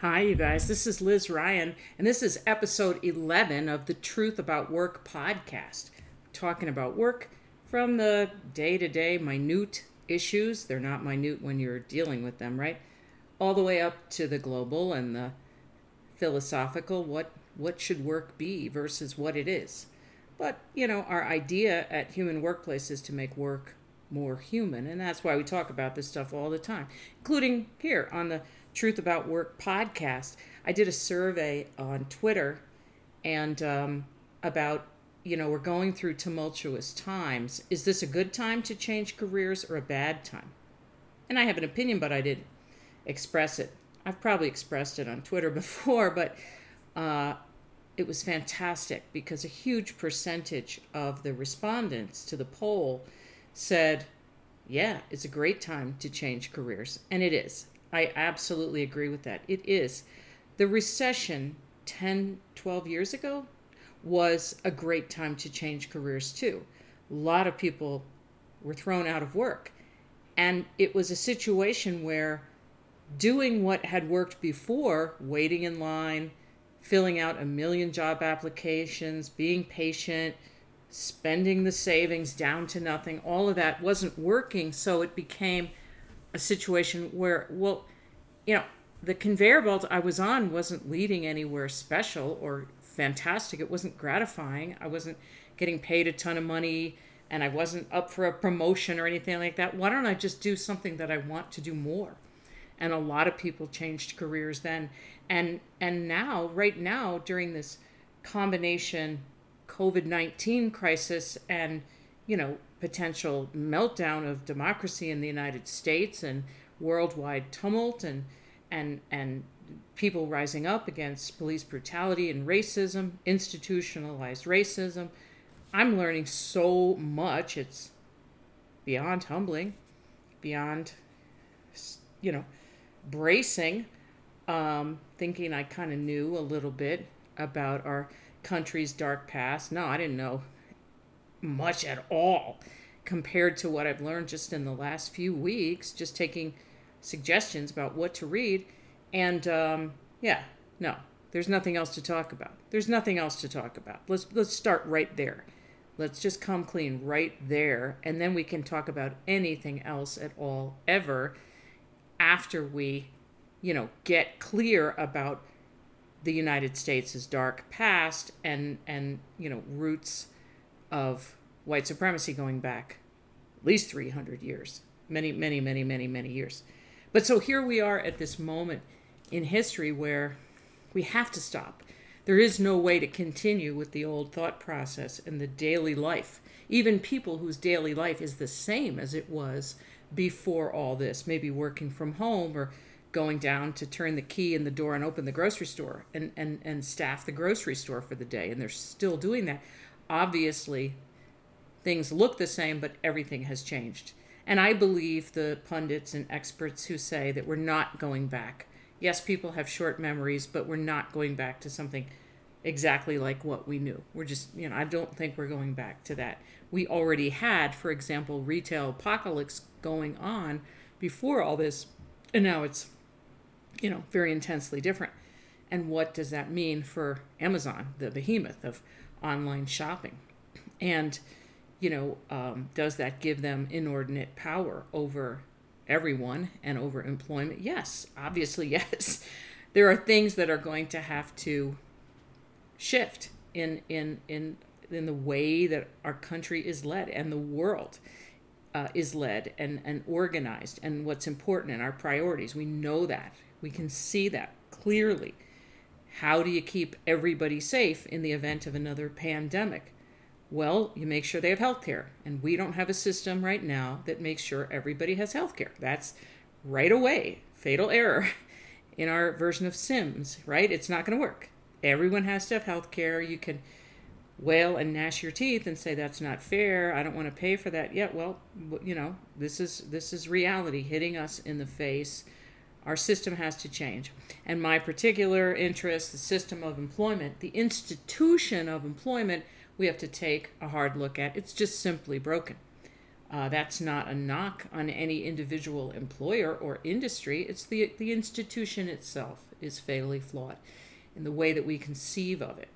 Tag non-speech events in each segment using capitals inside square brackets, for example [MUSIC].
Hi, you guys. This is Liz Ryan, and this is episode 11 of the Truth About Work podcast. Talking about work from the day to day minute issues. They're not minute when you're dealing with them, right? All the way up to the global and the philosophical what what should work be versus what it is. But, you know, our idea at Human Workplace is to make work more human, and that's why we talk about this stuff all the time, including here on the Truth About Work podcast. I did a survey on Twitter and um, about, you know, we're going through tumultuous times. Is this a good time to change careers or a bad time? And I have an opinion, but I didn't express it. I've probably expressed it on Twitter [LAUGHS] before, but uh, it was fantastic because a huge percentage of the respondents to the poll said, yeah, it's a great time to change careers. And it is. I absolutely agree with that. It is. The recession 10, 12 years ago was a great time to change careers too. A lot of people were thrown out of work. And it was a situation where doing what had worked before, waiting in line, filling out a million job applications, being patient, spending the savings down to nothing, all of that wasn't working. So it became a situation where, well, you know, the conveyor belt I was on wasn't leading anywhere special or fantastic. It wasn't gratifying. I wasn't getting paid a ton of money and I wasn't up for a promotion or anything like that. Why don't I just do something that I want to do more? And a lot of people changed careers then. And and now, right now, during this combination COVID 19 crisis and, you know, potential meltdown of democracy in the United States and worldwide tumult and and and people rising up against police brutality and racism, institutionalized racism. I'm learning so much. It's beyond humbling, beyond you know, bracing. Um, thinking I kind of knew a little bit about our country's dark past. No, I didn't know much at all compared to what I've learned just in the last few weeks, just taking suggestions about what to read. And um, yeah, no, there's nothing else to talk about. There's nothing else to talk about. Let's let's start right there. Let's just come clean right there, and then we can talk about anything else at all ever after we, you know, get clear about the United States' dark past and and you know roots of white supremacy going back at least 300 years many many many many many years but so here we are at this moment in history where we have to stop there is no way to continue with the old thought process and the daily life even people whose daily life is the same as it was before all this maybe working from home or going down to turn the key in the door and open the grocery store and, and, and staff the grocery store for the day. And they're still doing that. Obviously, things look the same, but everything has changed. And I believe the pundits and experts who say that we're not going back. Yes, people have short memories, but we're not going back to something exactly like what we knew. We're just, you know, I don't think we're going back to that. We already had, for example, retail apocalypse going on before all this, and now it's you know, very intensely different. And what does that mean for Amazon, the behemoth of online shopping? And, you know, um, does that give them inordinate power over everyone and over employment? Yes, obviously, [LAUGHS] yes. There are things that are going to have to shift in in in in the way that our country is led and the world uh, is led and and organized and what's important and our priorities. We know that we can see that clearly. How do you keep everybody safe in the event of another pandemic? Well, you make sure they have health care. And we don't have a system right now that makes sure everybody has health care. That's right away, fatal error [LAUGHS] in our version of Sims, right? It's not going to work. Everyone has to have health care. You can wail and gnash your teeth and say that's not fair. I don't want to pay for that. Yeah, well, you know, this is this is reality hitting us in the face our system has to change. And my particular interest, the system of employment, the institution of employment, we have to take a hard look at. It's just simply broken. Uh, that's not a knock on any individual employer or industry. It's the the institution itself. is fatally flawed in the way that we conceive of it.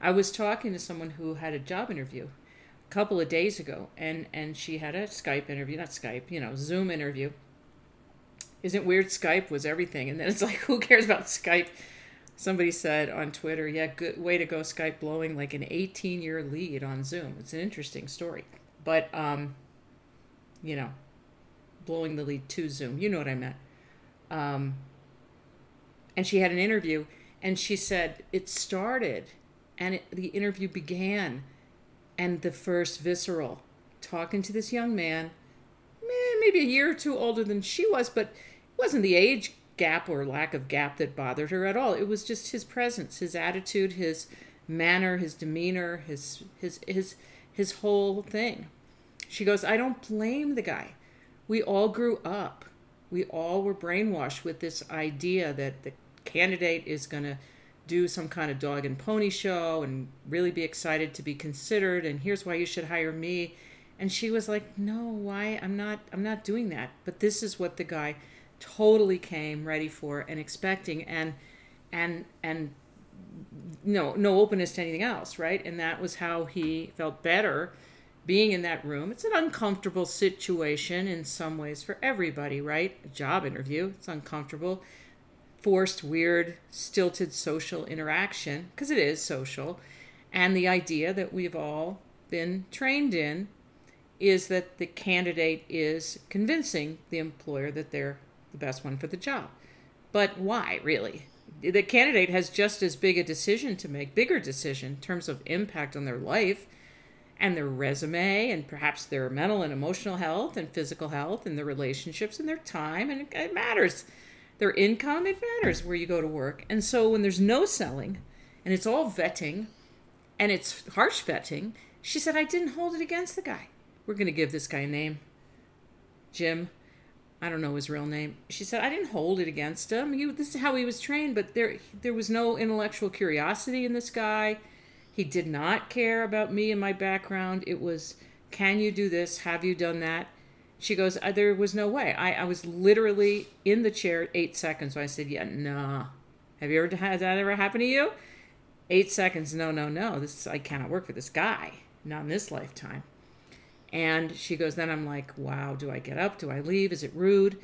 I was talking to someone who had a job interview a couple of days ago, and, and she had a Skype interview, not Skype, you know, Zoom interview. Isn't weird? Skype was everything. And then it's like, [LAUGHS] who cares about Skype? Somebody said on Twitter, yeah, good way to go, Skype blowing like an 18 year lead on Zoom. It's an interesting story. But, um, you know, blowing the lead to Zoom. You know what I meant. Um, and she had an interview, and she said it started, and it, the interview began, and the first visceral talking to this young man, maybe a year or two older than she was, but wasn't the age gap or lack of gap that bothered her at all. It was just his presence, his attitude, his manner, his demeanor, his his his his whole thing. She goes, I don't blame the guy. We all grew up. We all were brainwashed with this idea that the candidate is going to do some kind of dog and pony show and really be excited to be considered and here's why you should hire me and she was like no why i'm not i'm not doing that but this is what the guy totally came ready for and expecting and and and no no openness to anything else right? And that was how he felt better being in that room. It's an uncomfortable situation in some ways for everybody right? A job interview it's uncomfortable. Forced weird stilted social interaction because it is social. And the idea that we've all been trained in is that the candidate is convincing the employer that they're the best one for the job. But why, really? The candidate has just as big a decision to make, bigger decision in terms of impact on their life and their resume and perhaps their mental and emotional health and physical health and their relationships and their time and it matters. Their income, it matters where you go to work. And so when there's no selling and it's all vetting and it's harsh vetting, she said, I didn't hold it against the guy. We're going to give this guy a name. Jim. I don't know his real name. She said, I didn't hold it against him. He, this is how he was trained, but there, there was no intellectual curiosity in this guy. He did not care about me and my background. It was, can you do this? Have you done that? She goes, uh, there was no way. I, I was literally in the chair eight seconds. So I said, yeah, nah. Have you ever, had that ever happen to you? Eight seconds. No, no, no. This, I cannot work for this guy. Not in this lifetime. And she goes, then I'm like, wow, do I get up? Do I leave? Is it rude?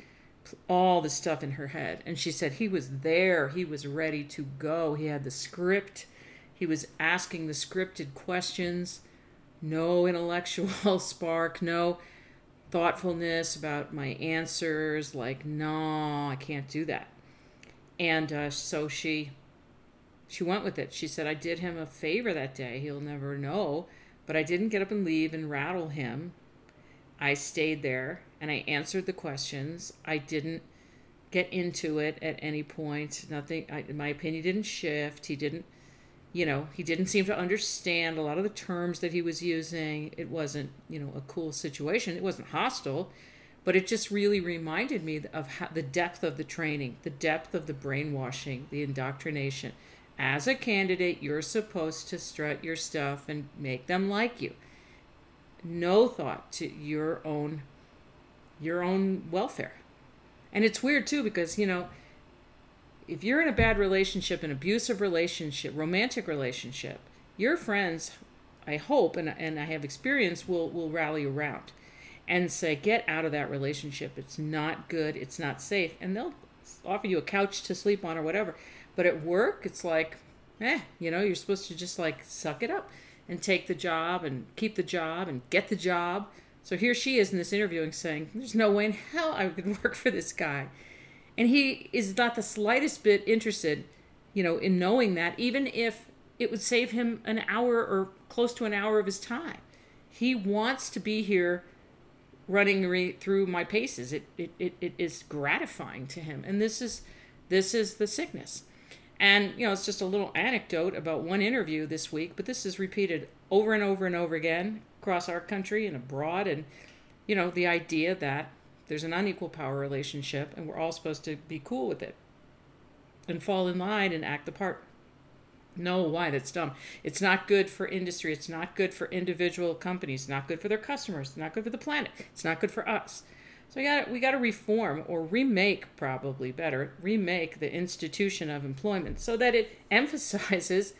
All the stuff in her head. And she said he was there. He was ready to go. He had the script. He was asking the scripted questions. No intellectual [LAUGHS] spark, no thoughtfulness about my answers. Like, no, I can't do that. And uh, so she she went with it. She said, I did him a favor that day. He'll never know but I didn't get up and leave and rattle him. I stayed there and I answered the questions. I didn't get into it at any point. Nothing, I, my opinion didn't shift. He didn't, you know, he didn't seem to understand a lot of the terms that he was using. It wasn't, you know, a cool situation. It wasn't hostile, but it just really reminded me of how, the depth of the training, the depth of the brainwashing, the indoctrination as a candidate, you're supposed to strut your stuff and make them like you. No thought to your own your own welfare. And it's weird too because, you know, if you're in a bad relationship, an abusive relationship, romantic relationship, your friends, I hope and, and I have experience, will, will rally around and say, get out of that relationship. It's not good. It's not safe. And they'll offer you a couch to sleep on or whatever. But at work, it's like, eh, you know, you're supposed to just like suck it up and take the job and keep the job and get the job. So here she is in this interviewing saying, There's no way in hell I could [LAUGHS] work for this guy. And he is not the slightest bit interested, you know, in knowing that, even if it would save him an hour or close to an hour of his time. He wants to be here running re- through my paces. It, it, it, it is gratifying to him. And this is this is the sickness. And, you know, it's just a little anecdote about one interview this week, but this is repeated over and over and over again across our country and abroad. And, you know, the idea that there's an unequal power relationship and we're all supposed to be cool with it and fall in line and act the part. No, why? That's dumb. It's not good for industry. It's not good for individual companies. It's not good for their customers. It's not good for the planet. It's not good for us. So we got we got to reform or remake, probably better, remake the institution of employment so that it [LAUGHS] emphasizes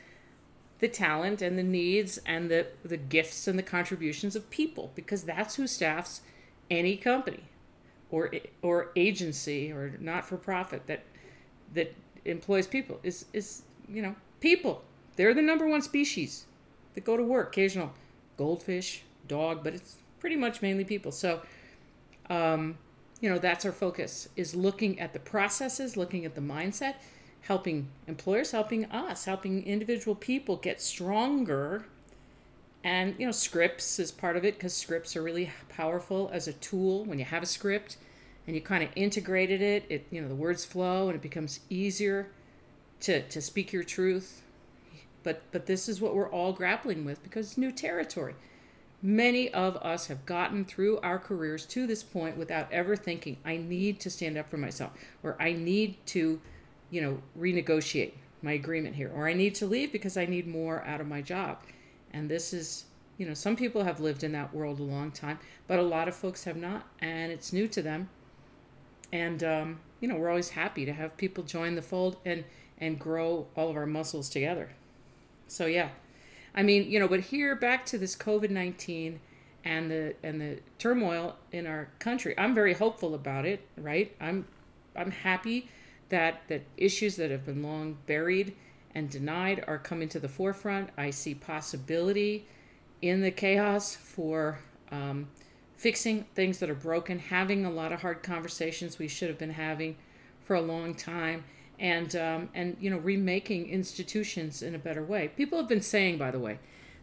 the talent and the needs and the the gifts and the contributions of people because that's who staffs any company or or agency or not for profit that that employs people is is you know people. They're the number one species that go to work. Occasional goldfish dog but it's pretty much mainly people. So um, you know that's our focus is looking at the processes looking at the mindset helping employers helping us helping individual people get stronger. And you know scripts is part of it because scripts are really powerful as a tool. When you have a script and you kind of integrated it it you know the words flow and it becomes easier to to speak your truth. But but this is what we're all grappling with because it's new territory many of us have gotten through our careers to this point without ever thinking i need to stand up for myself or i need to you know renegotiate my agreement here or i need to leave because i need more out of my job. And this is you know some people have lived in that world a long time but a lot of folks have not and it's new to them. And um, you know we're always happy to have people join the fold and and grow all of our muscles together. So yeah i mean you know but here back to this covid-19 and the and the turmoil in our country i'm very hopeful about it right? I'm i'm happy that that issues that have been long buried and denied are coming to the forefront. I see possibility in the chaos for um, fixing things that are broken, having a lot of hard conversations we should have been having for a long time, and um, and you know remaking institutions in a better way. People have been saying, by the way,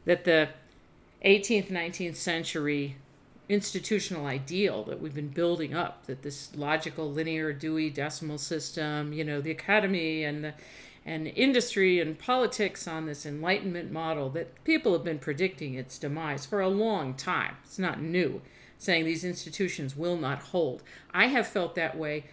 that the 18th, 19th century institutional ideal that we've been building up, that this logical linear Dewey Decimal System, you know, the academy and the and industry and politics on this enlightenment model that people have been predicting its demise for a long time. It's not new saying these institutions will not hold. I have felt that way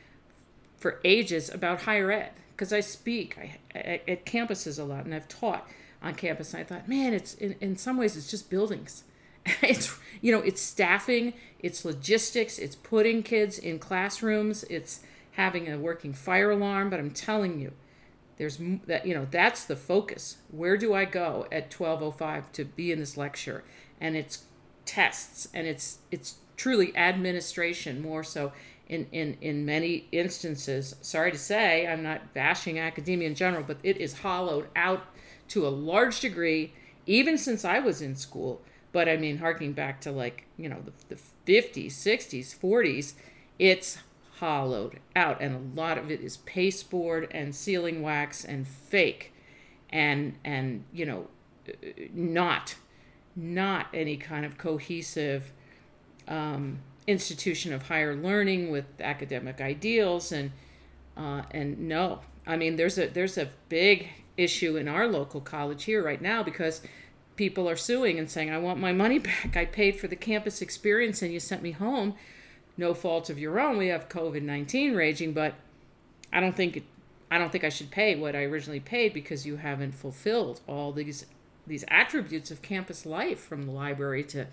for ages about higher ed because I speak at campuses a lot and I've taught on campus. And I thought, man, it's in, in some ways it's just buildings. [LAUGHS] it's you know it's staffing, it's logistics, it's putting kids in classrooms, it's having a working fire alarm. But I'm telling you, there's that you know that's the focus. Where do I go at 12:05 to be in this lecture? And it's tests and it's it's truly administration more so in, in, in many instances. Sorry to say, I'm not bashing academia in general, but it is hollowed out to a large degree, even since I was in school. But I mean, harking back to like, you know, the, the 50s, 60s, 40s, it's hollowed out. And a lot of it is pasteboard and sealing wax and fake and, and you know, not not any kind of cohesive um, institution of higher learning with academic ideals and uh, and no. I mean there's a there's a big issue in our local college here right now because people are suing and saying i want my money [LAUGHS] back. I paid for the campus experience and you sent me home. No fault of your own. We have covid-19 raging but i don't think i don't think i should pay what i originally paid because you haven't fulfilled all these these attributes of campus life from the library to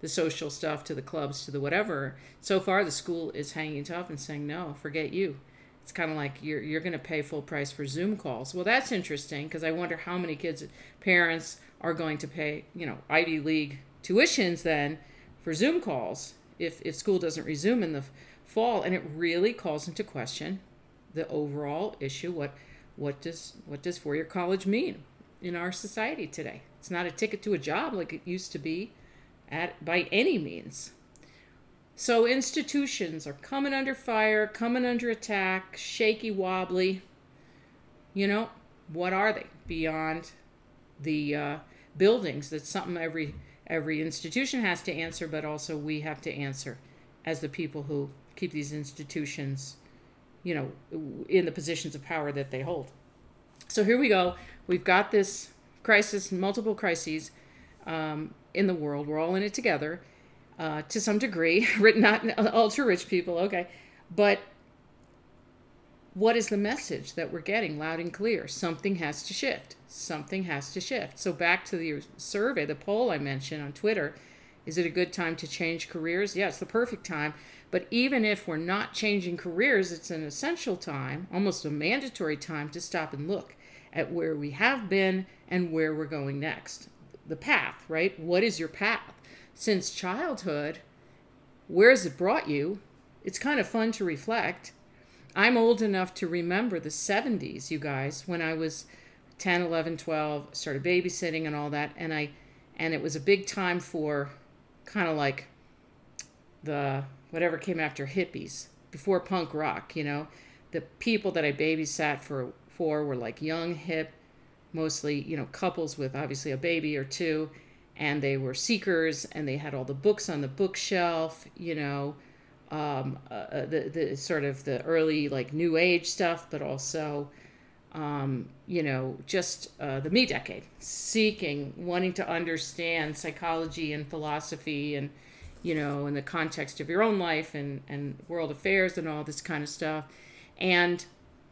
the social stuff to the clubs to the whatever. So far, the school is hanging tough and saying, no, forget you. It's kind of like you're, you're going to pay full price for Zoom calls. Well, that's interesting because I wonder how many kids, parents are going to pay, you know, Ivy League tuitions then for Zoom calls if, if school doesn't resume in the fall. And it really calls into question the overall issue. What, what does, what does four-year college mean? in our society today. It's not a ticket to a job like it used to be at by any means. So institutions are coming under fire, coming under attack, shaky wobbly. You know, what are they beyond the uh, buildings? That's something every every institution has to answer, but also we have to answer as the people who keep these institutions, you know, in the positions of power that they hold. So here we go. We've got this crisis, multiple crises um, in the world. We're all in it together uh, to some degree. [LAUGHS] Not ultra rich people, okay. But what is the message that we're getting loud and clear? Something has to shift. Something has to shift. So back to the survey, the poll I mentioned on Twitter, Is it a good time to change careers? Yeah, it's the perfect time. But even if we're not changing careers, it's an essential time, almost a mandatory time to stop and look at where we have been and where we're going next. The path, right? What is your path? Since childhood, where has it brought you? It's kind of fun to reflect. I'm old enough to remember the 70s, you guys, when I was 10, 11, 12, started babysitting and all that and I and it was a big time for kind of like the whatever came after hippies, before punk rock, you know. The people that I babysat for for were like young, hip, mostly, you know, couples with obviously a baby or two and they were seekers and they had all the books on the bookshelf you know um, uh, uh, the, the sort of the early like new age stuff but also um, you know just uh, the me decade. Seeking wanting to understand psychology and philosophy and you know in the context of your own life and and world affairs and all this kind of stuff. And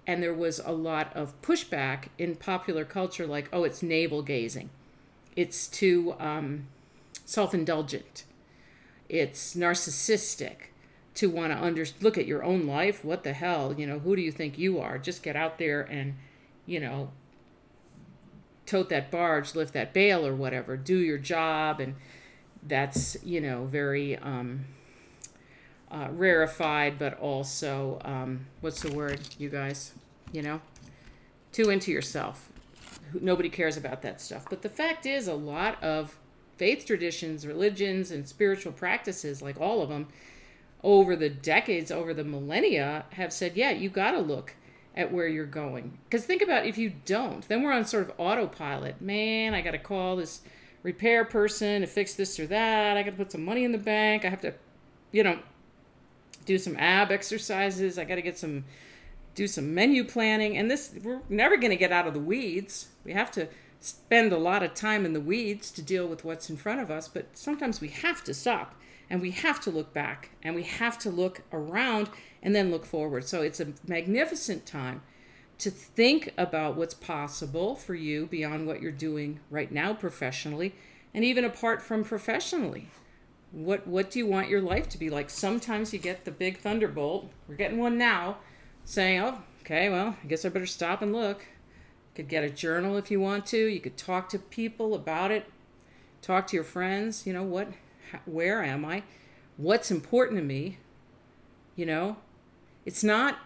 and there was a lot of pushback in popular culture like oh it's navel gazing it's too um, self indulgent. It's narcissistic to want to under look at your own life. What the hell? You know, who do you think you are? Just get out there and, you know, tote that barge, lift that bale or whatever. Do your job. And that's, you know, very um, uh, rarefied, but also, um, what's the word, you guys? You know, too into yourself nobody cares about that stuff. But the fact is, a lot of faith traditions, religions, and spiritual practices, like all of them, over the decades, over the millennia, have said, yeah, you got to look at where you're going. Because think about if you don't, then we're on sort of autopilot. Man, I got to call this repair person to fix this or that. I got to put some money in the bank. I have to, you know, do some ab exercises. I got to get some do some menu planning. And this we're never going to get out of the weeds. We have to spend a lot of time in the weeds to deal with what's in front of us but sometimes we have to stop and we have to look back and we have to look around and then look forward. So it's a magnificent time to think about what's possible for you beyond what you're doing right now professionally and even apart from professionally what what do you want your life to be like sometimes you get the big thunderbolt we're getting one now saying, oh, okay, well, I guess I better stop and look. You could get a journal if you want to. You could talk to people about it. Talk to your friends. You know, what, where am I? What's important to me? You know, it's not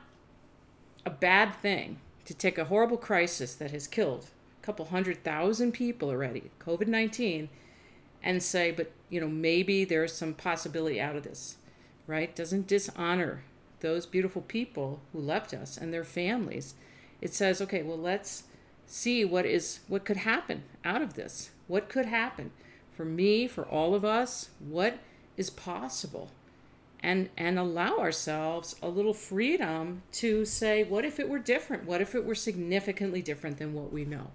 a bad thing to take a horrible crisis that has killed a couple hundred thousand people already, COVID 19, and say, but, you know, maybe there's some possibility out of this, right? Doesn't dishonor those beautiful people who left us and their families. It says okay well let's see what is what could happen out of this. What could happen for me for all of us? What is possible? And and allow ourselves a little freedom to say what if it were different? What if it were significantly different than what we know?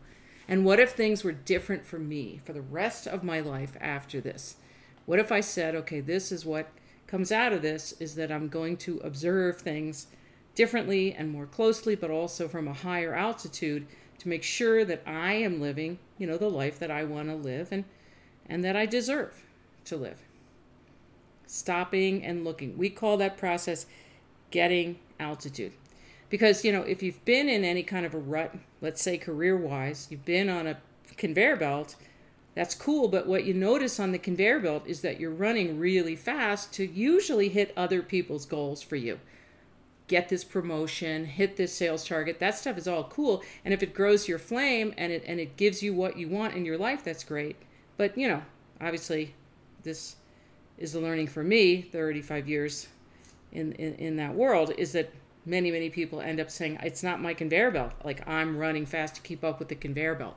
And what if things were different for me for the rest of my life after this what if i said okay this is what comes out of this is that I'm going to observe things differently and more closely, but also from a higher altitude to make sure that I am living, you know, the life that I want to live and and that I deserve to live. Stopping and looking. We call that process getting altitude. Because, you know, if you've been in any kind of a rut, let's say career wise, you've been on a conveyor belt, that's cool, but what you notice on the conveyor belt is that you're running really fast to usually hit other people's goals for you. Get this promotion, hit this sales target. That stuff is all cool. And if it grows your flame and it and it gives you what you want in your life, that's great. But, you know, obviously this is the learning for me, 35 years in, in, in that world, is that many, many people end up saying, it's not my conveyor belt. Like I'm running fast to keep up with the conveyor belt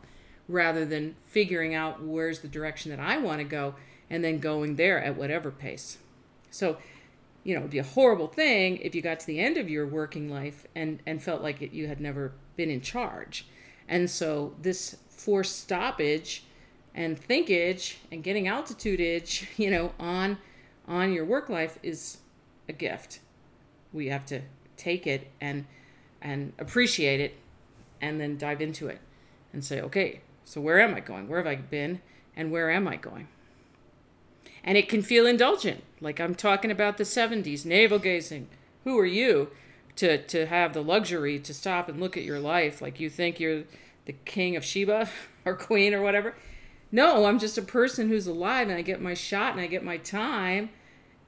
rather than figuring out where's the direction that I want to go and then going there at whatever pace. So, you know, it'd be a horrible thing if you got to the end of your working life and, and felt like it, you had never been in charge. And so, this forced stoppage and thinkage and getting altitudeage, [LAUGHS] you know, on on your work life is a gift. We have to take it and and appreciate it and then dive into it and say, okay, so, where am I going? Where have I been? And where am I going? And it can feel indulgent, like I'm talking about the 70s, navel gazing. Who are you to, to have the luxury to stop and look at your life like you think you're the king of Sheba [LAUGHS] or queen or whatever? No, I'm just a person who's alive and I get my shot and I get my time.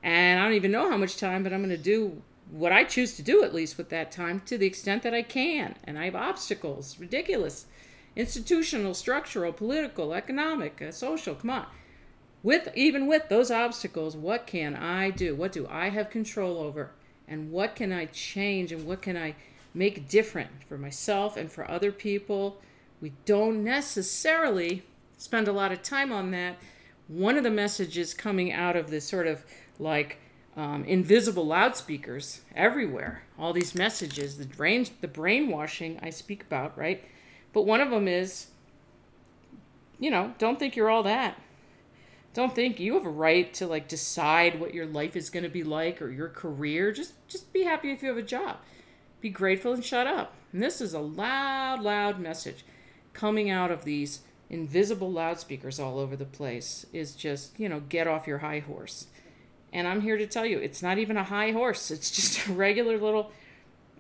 And I don't even know how much time, but I'm going to do what I choose to do, at least with that time, to the extent that I can. And I have obstacles, ridiculous, institutional, structural, political, economic, uh, social. Come on. With even with those obstacles, what can I do? What do I have control over? And what can I change? And what can I make different for myself and for other people? We don't necessarily spend a lot of time on that. One of the messages coming out of this sort of like um, invisible loudspeakers everywhere. All these messages, the brain, the brainwashing I speak about, right? But one of them is, you know, don't think you're all that. Don't think you have a right to like decide what your life is going to be like or your career. Just just be happy if you have a job. Be grateful and shut up. And this is a loud, loud message coming out of these invisible loudspeakers all over the place. Is just you know get off your high horse and I'm here to tell you, it's not even a high horse. It's just a [LAUGHS] regular little,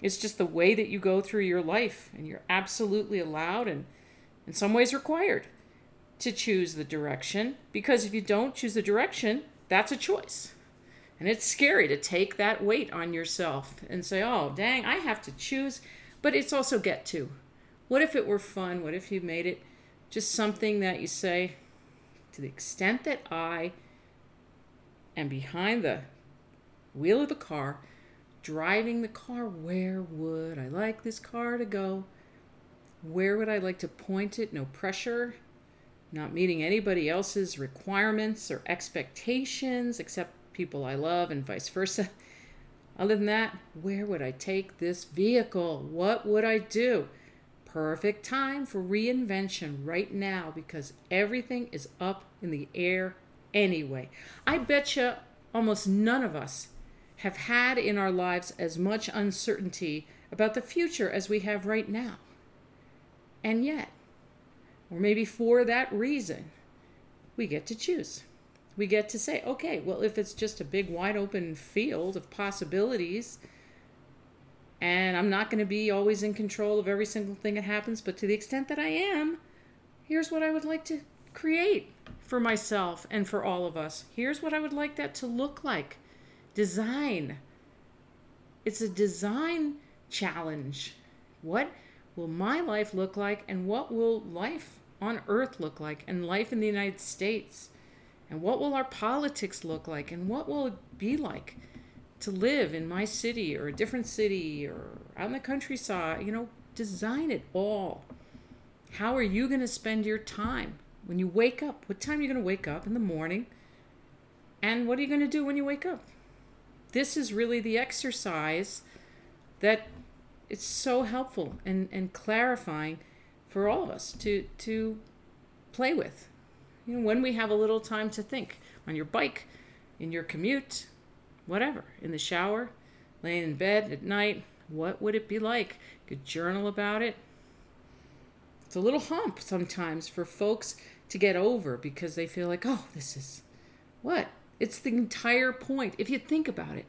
it's just the way that you go through your life. And you're absolutely allowed and in some ways required to choose the direction. Because if you don't choose the direction, that's a choice. And it's scary to take that weight on yourself and say, oh, dang, I have to choose. But it's also get to. What if it were fun? What if you made it just something that you say, to the extent that I and behind the wheel of the car, driving the car. Where would I like this car to go? Where would I like to point it? No pressure, not meeting anybody else's requirements or expectations except people I love and vice versa. [LAUGHS] Other than that, where would I take this vehicle? What would I do? Perfect time for reinvention right now because everything is up in the air anyway. I bet you almost none of us have had in our lives as much uncertainty about the future as we have right now. And yet, or maybe for that reason, we get to choose. We get to say, okay, well, if it's just a big wide open field of possibilities, and I'm not going to be always in control of every single thing that happens, but to the extent that I am, here's what I would like to create for myself and for all of us. Here's what I would like that to look like design. It's a design challenge. What will my life look like, and what will life on earth look like, and life in the United States? And what will our politics look like, and what will it be like to live in my city or a different city or out in the countryside? You know, design it all. How are you going to spend your time? when you wake up, what time are you going to wake up in the morning? And what are you going to do when you wake up? This is really the exercise that it's so helpful and, and clarifying for all of us to to play with. You know, when we have a little time to think on your bike, in your commute, whatever, in the shower, laying in bed at night, what would it be like? Could journal about it. It's a little hump sometimes for folks to get over because they feel like, oh, this is what? It's the entire point. If you think about it,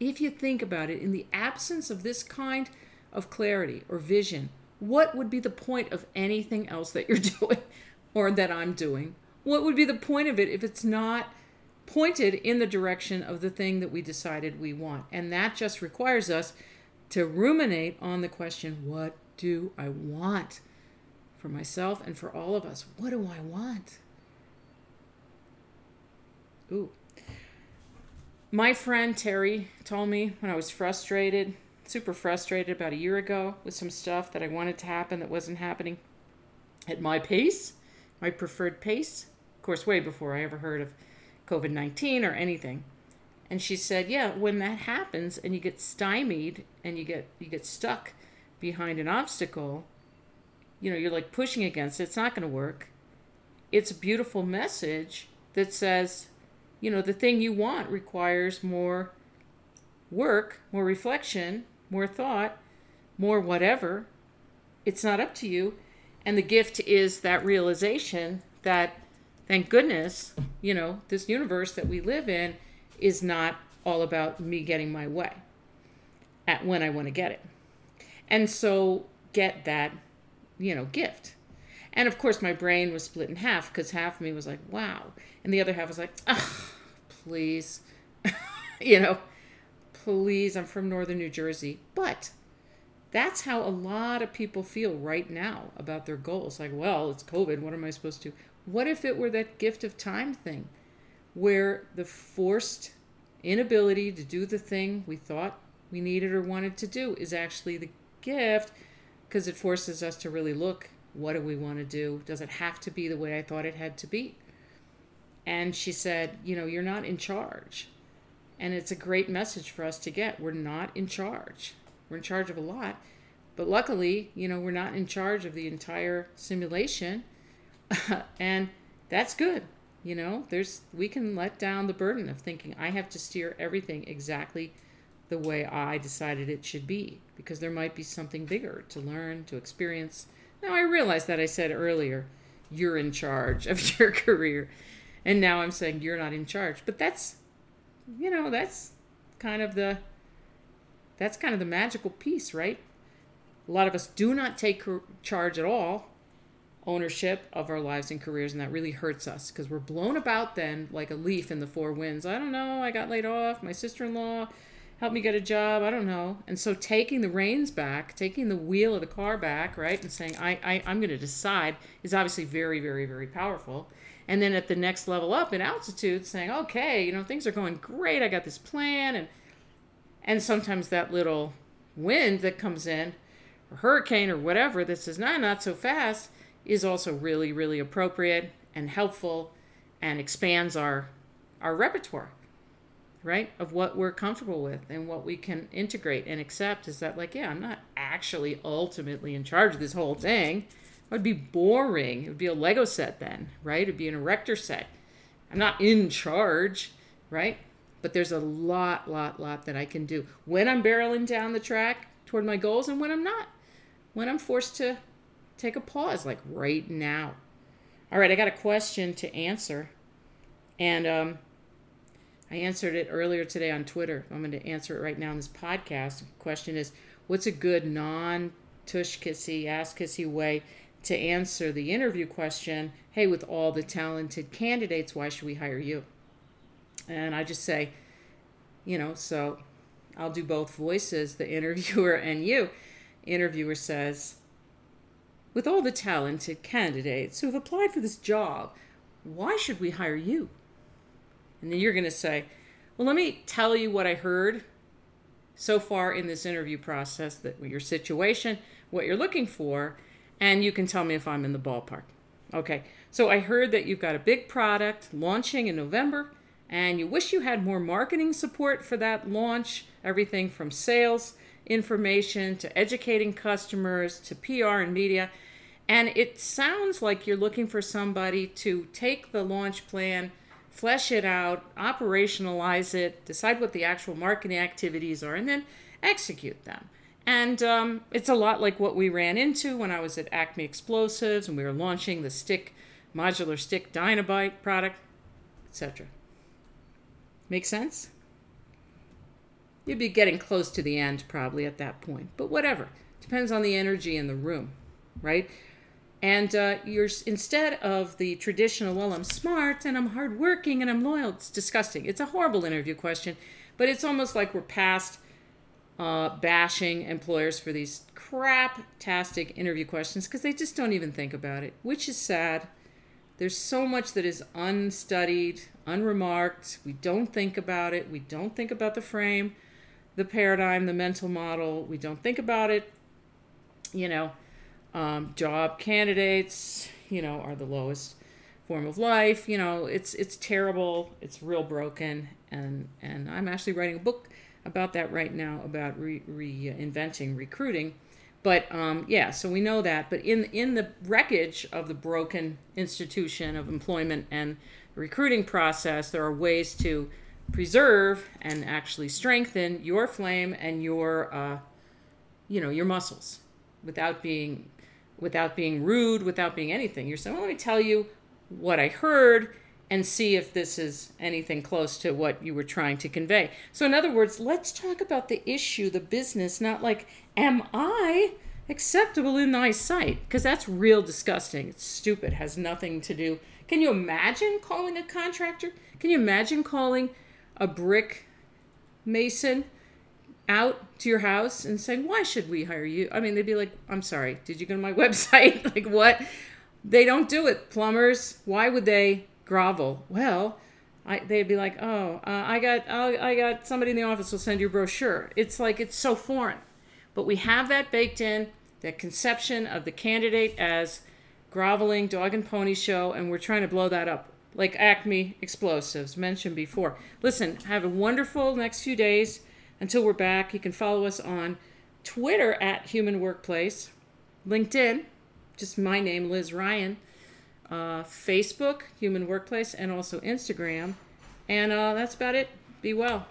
if you think about it, in the absence of this kind of clarity or vision, what would be the point of anything else that you're [LAUGHS] doing or that I'm doing? What would be the point of it if it's not pointed in the direction of the thing that we decided we want? And that just requires us to ruminate on the question what do I want? for myself and for all of us. What do I want? Ooh. My friend Terry told me when I was frustrated, super frustrated about a year ago with some stuff that I wanted to happen that wasn't happening at my pace, my preferred pace. Of course, way before I ever heard of COVID 19 or anything. And she said, Yeah, when that happens and you get stymied and you get you get stuck behind an obstacle, you know, you're like pushing against it, it's not going to work. It's a beautiful message that says, you know, the thing you want requires more work, more reflection, more thought, more whatever. It's not up to you. And the gift is that realization that thank goodness, you know, this universe that we live in is not all about me getting my way at when I want to get it. And so get that, you know, gift. And of course, my brain was split in half because half of me was like, wow. And the other half was like, oh, please. [LAUGHS] you know, please, I'm from northern New Jersey. But that's how a lot of people feel right now about their goals. Like, well, it's COVID. What am I supposed to? What if it were that gift of time thing where the forced inability to do the thing we thought we needed or wanted to do is actually the gift because it forces us to really look what do we want to do? Does it have to be the way I thought it had to be? And she said, You know, you're not in charge. And it's a great message for us to get. We're not in charge. We're in charge of a lot. But luckily, you know, we're not in charge of the entire simulation. [LAUGHS] and that's good. You know, there's we can let down the burden of thinking I have to steer everything exactly the way I decided it should be because there might be something bigger to learn, to experience. Now I realize that I said earlier, you're in charge of [LAUGHS] your career. And now I'm saying you're not in charge. But that's you know, that's kind of the that's kind of the magical piece, right? A lot of us do not take charge at all ownership of our lives and careers, and that really hurts us because we're blown about then like a leaf in the four winds. I don't know, I got laid off, my sister helped me get a job, I don't know. And so taking the reins back, taking the wheel of the car back, right, and saying, I, I, I'm going to decide is obviously very, very, very powerful. And then at the next level up in altitude, saying, okay, you know, things are going great, I got this plan. And, and sometimes that little wind that comes in, or hurricane or whatever that says, nah, not so fast is also really, really appropriate and helpful and expands our our repertoire, right? Of what we're comfortable with and what we can integrate and accept is that like, yeah, I'm not actually ultimately in charge of this whole thing. It would be boring. It would be a Lego set then, right? It'd be an erector set. I'm not in charge, right? But there's a lot, lot, lot that I can do when I'm barreling down the track toward my goals and when I'm not. When I'm forced to take a pause, like right now. All right, I got a question to answer. And um, I answered it earlier today on Twitter. I'm going to answer it right now in this podcast. The question is What's a good non tush kissy, ass kissy way to answer the interview question? Hey, with all the talented candidates, why should we hire you? And I just say, you know, so I'll do both voices, the [LAUGHS] interviewer and you. Interviewer says, with all the talented candidates who have applied for this job, why should we hire you? And then you're going to say, well, let me tell you what I heard so far in this interview process that your situation, what you're looking for, and you can tell me if I'm in the ballpark. Okay, so I heard that you've got a big product launching in November, and you wish you had more marketing support for that launch, everything from sales information to educating customers to PR and media. And it sounds like you're looking for somebody to take the launch plan, flesh it out, operationalize it, decide what the actual marketing activities are, and then execute them. And um, it's a lot like what we ran into when I was at Acme Explosives and we were launching the stick, modular stick Dynabite product, etc. Make sense? You'd be getting close to the end probably at that point, but whatever. Depends on the energy in the room, right? And uh, you're instead of the traditional, well, I'm smart and I'm hardworking and I'm loyal. It's disgusting. It's a horrible interview question, but it's almost like we're past uh, bashing employers for these crap-tastic interview questions because they just don't even think about it, which is sad. There's so much that is unstudied, unremarked. We don't think about it. We don't think about the frame the paradigm, the mental model. We don't think about it. You know, um, job candidates, you know, are the lowest form of life. You know, it's it's terrible. It's real broken, and and I'm actually writing a book about that right now about re- reinventing recruiting. But um, yeah, so we know that. But in in the wreckage of the broken institution of employment and recruiting process, there are ways to preserve and actually strengthen your flame and your uh, you know your muscles without being without being rude without being anything you're saying well let me tell you what I heard and see if this is anything close to what you were trying to convey. So, in other words, let's talk about the issue, the business, not like, am I acceptable in thy sight? Because that's real disgusting. It's stupid, has nothing to do. Can you imagine calling a contractor? Can you imagine calling a brick mason out to your house and saying, why should we hire you? I mean, they'd be like, I'm sorry, did you go to my [LAUGHS] website? like, what? They don't do it. Plumbers, why would they grovel. Well, I, they'd be like, "Oh, uh, I got, uh, I got somebody in the office will send you a brochure." It's like it's so foreign, but we have that baked in, that conception of the candidate as groveling dog and pony show, and we're trying to blow that up like Acme Explosives mentioned before. Listen, have a wonderful next few days. Until we're back, you can follow us on Twitter at Human Workplace, LinkedIn, just my name, Liz Ryan uh, Facebook, Human Workplace, and also Instagram. And uh, that's about it. Be well.